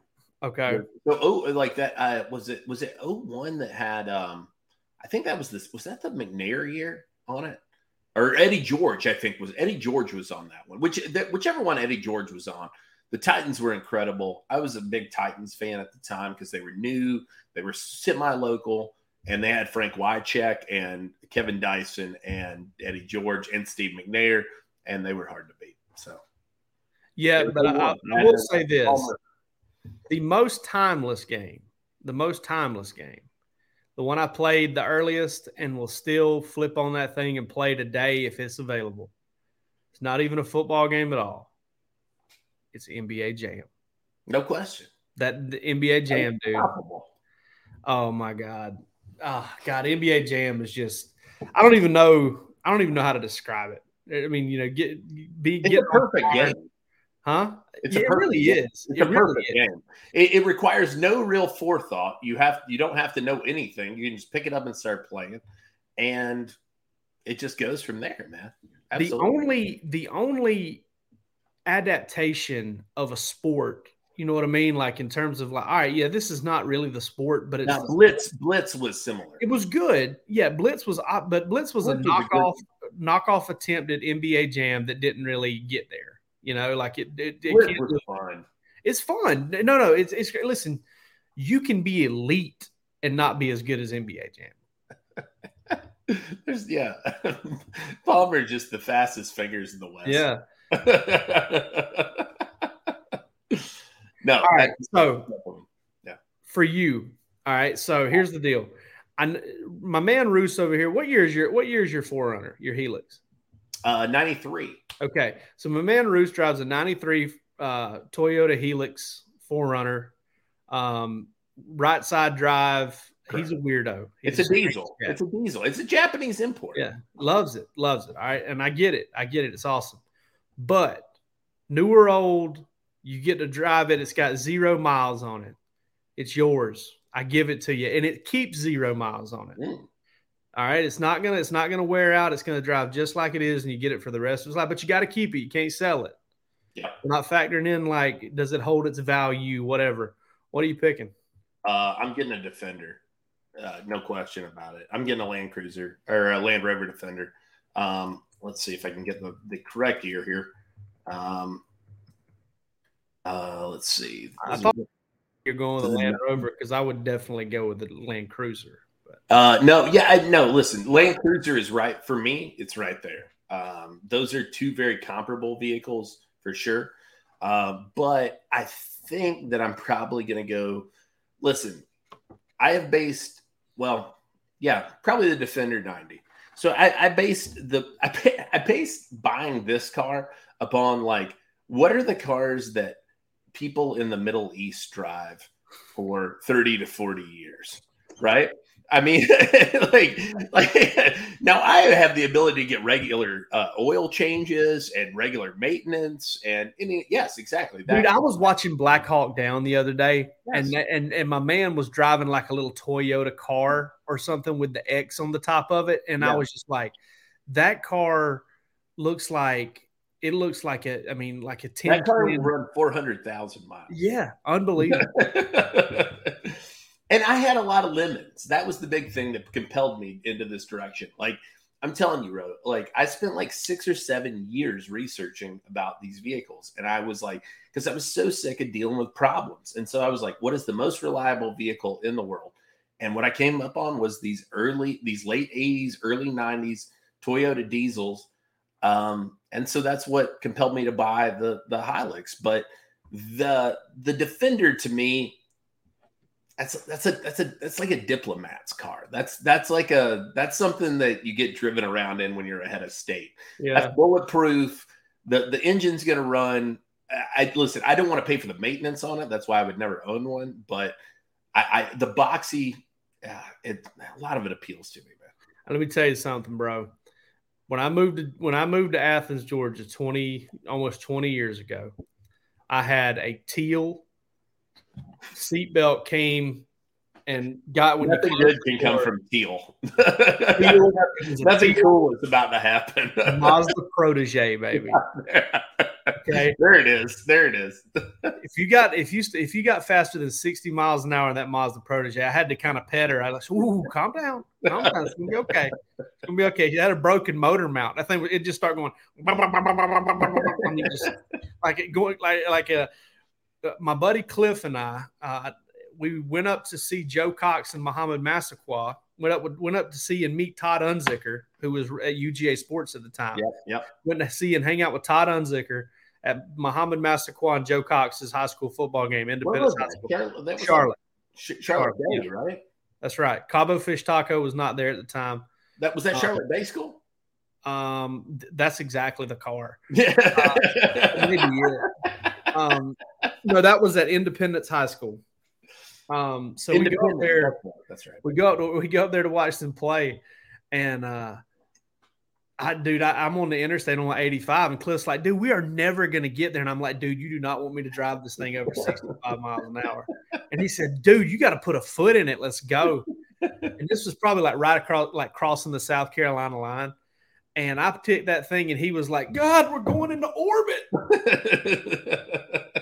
Okay. So oh like that uh was it was it 01 that had um I think that was this. Was that the McNair year on it? Or Eddie George, I think was Eddie George was on that one. Which that, whichever one Eddie George was on. The Titans were incredible. I was a big Titans fan at the time because they were new, they were semi-local, and they had Frank Wycheck and Kevin Dyson and Eddie George and Steve McNair, and they were hard to beat. So, yeah, but I, I, will say this: the most timeless game, the most timeless game the one I played the earliest and will still flip on that thing and play today if it's available. It's not even a football game at all. It's NBA Jam. No question. That the NBA Jam, dude. Oh my God. Oh God, NBA Jam is just I don't even know I don't even know how to describe it. I mean, you know, get be it's get a perfect game. Huh? It's yeah, a perfect, it really game. is. It's it a perfect really game. It, it, requires no real forethought. You have you don't have to know anything. You can just pick it up and start playing, and it just goes from there, man. Absolutely. The only the only adaptation of a sport, you know what I mean? Like in terms of like, all right, yeah, this is not really the sport, but it's now, Blitz. Blitz was similar. It was good. Yeah, Blitz was, uh, but Blitz was Blitz a knockoff knockoff attempt at NBA Jam that didn't really get there. You know, like it. it, it was fun. It's fun. No, no, it's it's listen. You can be elite and not be as good as NBA Jam. There's yeah, Palmer just the fastest fingers in the West. Yeah. no. All right. So yeah, for you. All right. So here's the deal. I, my man Roos over here. What year is your what year is your Forerunner? Your Hilux? Uh, 93. Okay. So my man Roos drives a 93 uh, Toyota Hilux Forerunner. Um, right side drive. He's a weirdo. He's it's a, a diesel. It's a diesel. It's a Japanese import. Yeah. Loves it. Loves it. All right. And I get it. I get it. It's awesome. But new or old, you get to drive it. It's got zero miles on it. It's yours. I give it to you. And it keeps zero miles on it. Mm. All right, it's not gonna it's not gonna wear out. It's gonna drive just like it is, and you get it for the rest of its life. But you got to keep it. You can't sell it. Yeah, We're not factoring in like does it hold its value, whatever. What are you picking? Uh, I'm getting a Defender, uh, no question about it. I'm getting a Land Cruiser or a Land Rover Defender. Um, let's see if I can get the, the correct year here. Um, uh, let's see. I thought you're going with the Land Rover because I would definitely go with the Land Cruiser. Uh, no, yeah, I, no. Listen, Land Cruiser is right for me. It's right there. Um, those are two very comparable vehicles for sure. Uh, but I think that I'm probably going to go. Listen, I have based well, yeah, probably the Defender 90. So I, I based the I, I based buying this car upon like what are the cars that people in the Middle East drive for 30 to 40 years, right? I mean, like, like now I have the ability to get regular uh, oil changes and regular maintenance, and, yes, exactly. That. Dude, I was watching Black Hawk Down the other day, yes. and and and my man was driving like a little Toyota car or something with the X on the top of it, and yeah. I was just like, that car looks like it looks like a, I mean, like a ten. That car will run four hundred thousand miles. Yeah, unbelievable. And I had a lot of lemons. That was the big thing that compelled me into this direction. Like I'm telling you, Ro, like I spent like six or seven years researching about these vehicles. And I was like, because I was so sick of dealing with problems. And so I was like, what is the most reliable vehicle in the world? And what I came up on was these early, these late 80s, early 90s Toyota diesels. Um, and so that's what compelled me to buy the the Hilux. But the the Defender to me that's that's a that's a that's like a diplomat's car. That's that's like a that's something that you get driven around in when you're ahead of state. Yeah, that's bulletproof. The the engine's gonna run. I listen. I don't want to pay for the maintenance on it. That's why I would never own one. But I, I the boxy, uh, it a lot of it appeals to me, man. Let me tell you something, bro. When I moved to when I moved to Athens, Georgia, twenty almost twenty years ago, I had a teal seatbelt came and got when nothing good can come from teal. nothing cool is about to happen. Mazda protege, baby. Okay, there it is. There it is. if you got if you if you got faster than sixty miles an hour in that Mazda Protege, I had to kind of pet her. I was like, "Ooh, calm down, calm down. It's gonna be okay. It's gonna be okay." She had a broken motor mount. I think it just started going, just like it going like like a. My buddy Cliff and I, uh, we went up to see Joe Cox and Mohamed Massaquoi. Went up went up to see and meet Todd Unzicker, who was at UGA Sports at the time. Yep, yep. Went to see and hang out with Todd Unzicker at Mohamed Massaquoi and Joe Cox's high school football game, Independence High School. Charlotte. Charlotte. Charlotte Charlotte, Day, right? That's right. Cabo Fish Taco was not there at the time. That was that Uh, Charlotte Day School. Um, th- that's exactly the car. Yeah. Maybe yeah. Um, no, that was at Independence High School. Um, so we go up there. That's right. we go up to, we go up there to watch them play, and uh, I dude, I, I'm on the interstate on like 85, and Cliff's like, dude, we are never gonna get there, and I'm like, dude, you do not want me to drive this thing over 65 miles an hour, and he said, dude, you got to put a foot in it, let's go, and this was probably like right across, like crossing the South Carolina line. And I picked that thing, and he was like, "God, we're going into orbit."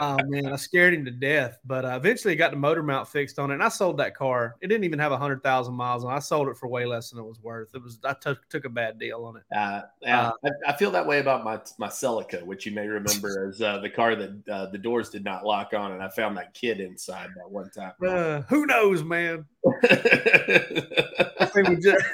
Oh man, I scared him to death. But uh, eventually, got the motor mount fixed on it, and I sold that car. It didn't even have hundred thousand miles on. it. I sold it for way less than it was worth. It was I took took a bad deal on it. Uh, yeah, I, I feel that way about my my Celica, which you may remember as uh, the car that uh, the doors did not lock on, and I found that kid inside that one time. Uh, who knows, man? Thing would just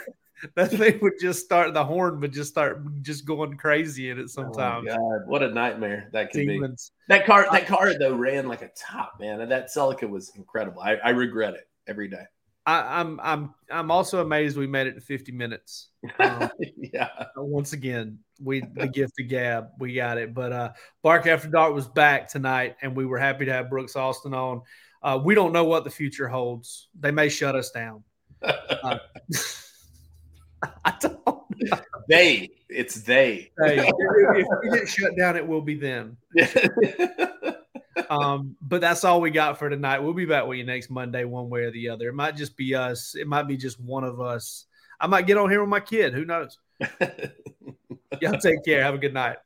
that thing would just start. The horn would just start just going crazy in it Oh, sometimes. God, what a nightmare that could be. That car, that car though ran like a top man, and that Celica was incredible. I, I regret it every day. I, I'm I'm I'm also amazed we made it to 50 minutes. Um, yeah, once again, we the gift of gab, we got it. But uh Bark After Dark was back tonight, and we were happy to have Brooks Austin on. Uh, we don't know what the future holds. They may shut us down. Uh, I don't know. they, it's they. Hey, if, if we get shut down, it will be them. Um, but that's all we got for tonight. We'll be back with you next Monday, one way or the other. It might just be us. It might be just one of us. I might get on here with my kid. Who knows? Y'all take care. Have a good night.